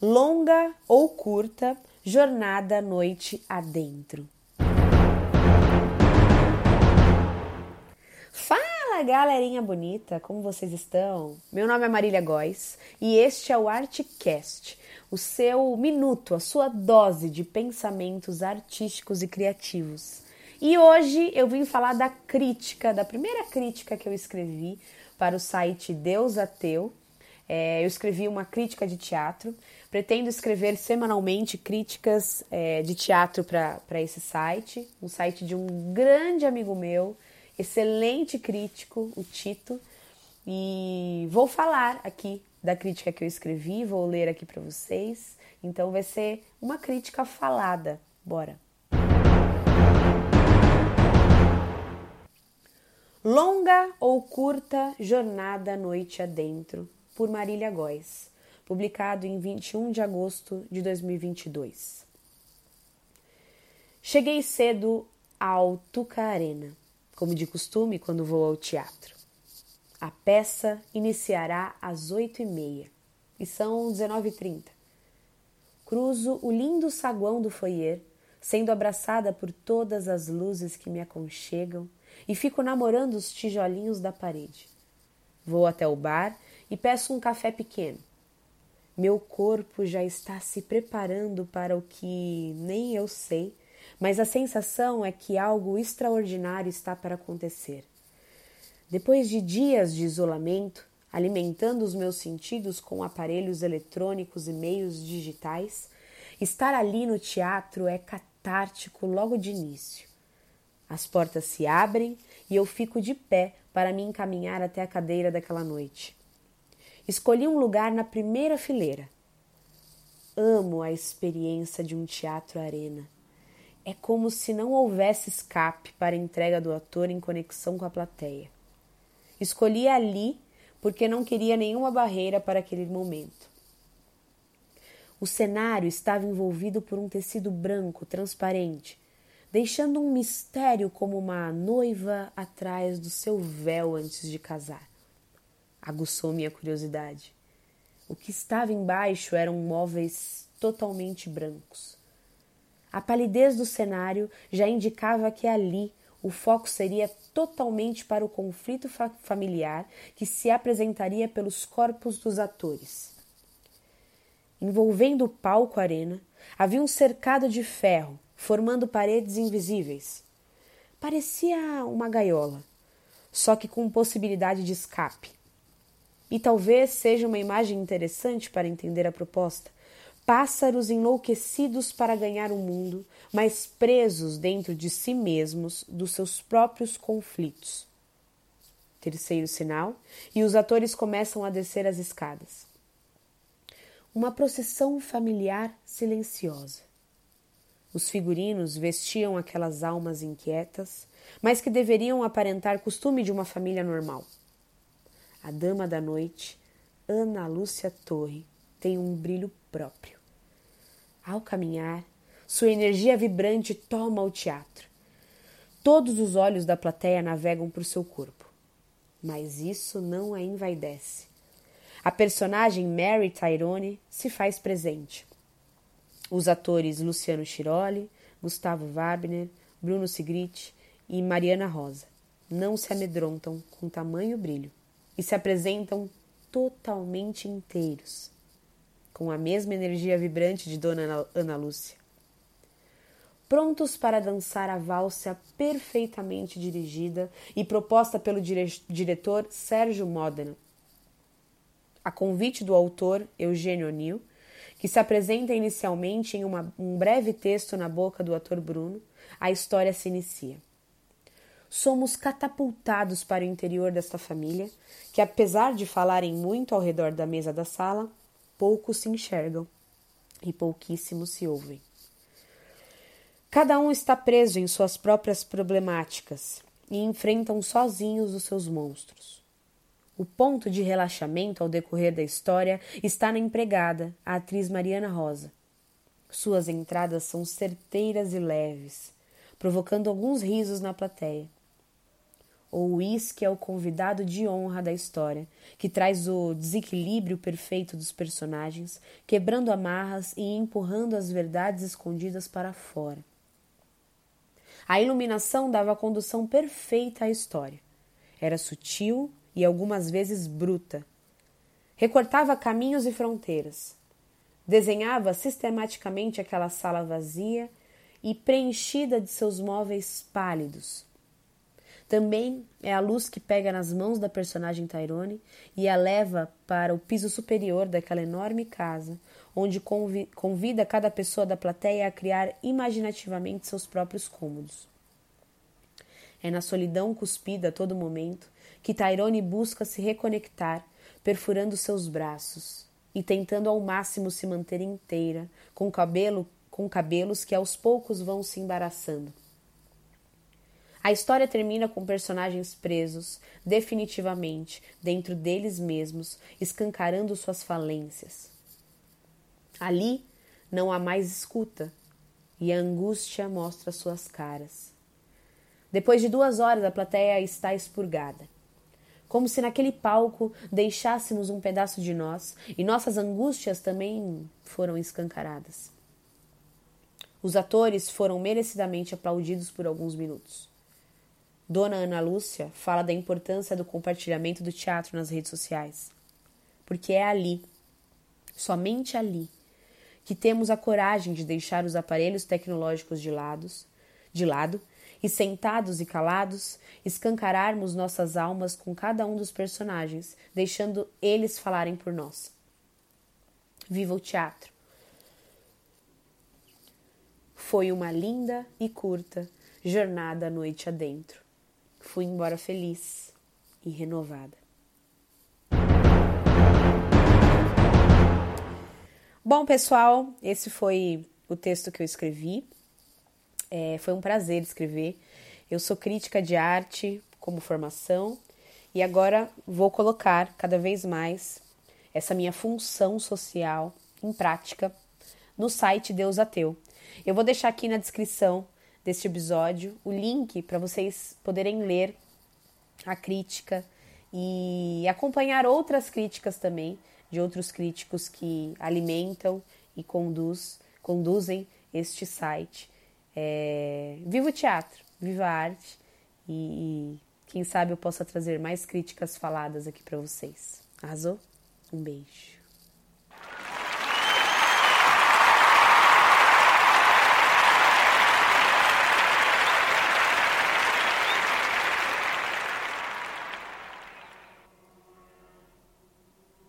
longa ou curta jornada noite adentro. Fala galerinha bonita, como vocês estão? Meu nome é Marília Góes e este é o Artcast, o seu minuto, a sua dose de pensamentos artísticos e criativos. E hoje eu vim falar da crítica, da primeira crítica que eu escrevi para o site Deus Ateu. É, eu escrevi uma crítica de teatro Pretendo escrever semanalmente críticas é, de teatro para esse site, um site de um grande amigo meu, excelente crítico, o Tito, e vou falar aqui da crítica que eu escrevi, vou ler aqui para vocês. Então vai ser uma crítica falada. Bora! Longa ou curta jornada noite adentro, por Marília Góes publicado em 21 de agosto de 2022. Cheguei cedo ao Tuca Arena, como de costume quando vou ao teatro. A peça iniciará às oito e meia e são 19h30. Cruzo o lindo saguão do foyer, sendo abraçada por todas as luzes que me aconchegam e fico namorando os tijolinhos da parede. Vou até o bar e peço um café pequeno meu corpo já está se preparando para o que nem eu sei, mas a sensação é que algo extraordinário está para acontecer. Depois de dias de isolamento, alimentando os meus sentidos com aparelhos eletrônicos e meios digitais, estar ali no teatro é catártico logo de início. As portas se abrem e eu fico de pé para me encaminhar até a cadeira daquela noite. Escolhi um lugar na primeira fileira. Amo a experiência de um teatro arena. É como se não houvesse escape para a entrega do ator em conexão com a plateia. Escolhi ali porque não queria nenhuma barreira para aquele momento. O cenário estava envolvido por um tecido branco transparente, deixando um mistério como uma noiva atrás do seu véu antes de casar aguçou minha curiosidade. O que estava embaixo eram móveis totalmente brancos. A palidez do cenário já indicava que ali o foco seria totalmente para o conflito fa familiar que se apresentaria pelos corpos dos atores. Envolvendo o palco arena, havia um cercado de ferro, formando paredes invisíveis. Parecia uma gaiola, só que com possibilidade de escape. E talvez seja uma imagem interessante para entender a proposta. Pássaros enlouquecidos para ganhar o mundo, mas presos dentro de si mesmos dos seus próprios conflitos. Terceiro sinal, e os atores começam a descer as escadas. Uma procissão familiar silenciosa. Os figurinos vestiam aquelas almas inquietas, mas que deveriam aparentar costume de uma família normal. A dama da noite, Ana Lúcia Torre, tem um brilho próprio. Ao caminhar, sua energia vibrante toma o teatro. Todos os olhos da plateia navegam por seu corpo. Mas isso não a envaidece. A personagem Mary Tyrone se faz presente. Os atores Luciano Chiroli, Gustavo Wagner, Bruno Sigrit e Mariana Rosa não se amedrontam com tamanho brilho e se apresentam totalmente inteiros, com a mesma energia vibrante de Dona Ana Lúcia. Prontos para dançar a valsa perfeitamente dirigida e proposta pelo dire diretor Sérgio Modena. A convite do autor Eugênio O'Neill, que se apresenta inicialmente em uma, um breve texto na boca do ator Bruno, a história se inicia somos catapultados para o interior desta família, que apesar de falarem muito ao redor da mesa da sala, poucos se enxergam e pouquíssimos se ouvem. Cada um está preso em suas próprias problemáticas e enfrentam sozinhos os seus monstros. O ponto de relaxamento ao decorrer da história está na empregada, a atriz Mariana Rosa. Suas entradas são certeiras e leves, provocando alguns risos na plateia. Ou uísque é o convidado de honra da história, que traz o desequilíbrio perfeito dos personagens, quebrando amarras e empurrando as verdades escondidas para fora. A iluminação dava a condução perfeita à história. Era sutil e algumas vezes bruta. Recortava caminhos e fronteiras. Desenhava sistematicamente aquela sala vazia e preenchida de seus móveis pálidos também é a luz que pega nas mãos da personagem Tyrone e a leva para o piso superior daquela enorme casa, onde convida cada pessoa da plateia a criar imaginativamente seus próprios cômodos. É na solidão cuspida a todo momento que Tyrone busca se reconectar, perfurando seus braços e tentando ao máximo se manter inteira, com cabelo com cabelos que aos poucos vão se embaraçando. A história termina com personagens presos, definitivamente, dentro deles mesmos, escancarando suas falências. Ali não há mais escuta e a angústia mostra suas caras. Depois de duas horas, a plateia está expurgada. Como se naquele palco deixássemos um pedaço de nós e nossas angústias também foram escancaradas. Os atores foram merecidamente aplaudidos por alguns minutos. Dona Ana Lúcia fala da importância do compartilhamento do teatro nas redes sociais. Porque é ali, somente ali, que temos a coragem de deixar os aparelhos tecnológicos de, lados, de lado e, sentados e calados, escancararmos nossas almas com cada um dos personagens, deixando eles falarem por nós. Viva o teatro! Foi uma linda e curta jornada à noite adentro fui embora feliz e renovada. Bom, pessoal, esse foi o texto que eu escrevi. É, foi um prazer escrever. Eu sou crítica de arte como formação e agora vou colocar cada vez mais essa minha função social em prática no site Deus Ateu. Eu vou deixar aqui na descrição deste episódio o link para vocês poderem ler a crítica e acompanhar outras críticas também de outros críticos que alimentam e conduz, conduzem este site. É, viva o teatro, viva a arte e, e quem sabe eu possa trazer mais críticas faladas aqui para vocês. Arrasou? Um beijo.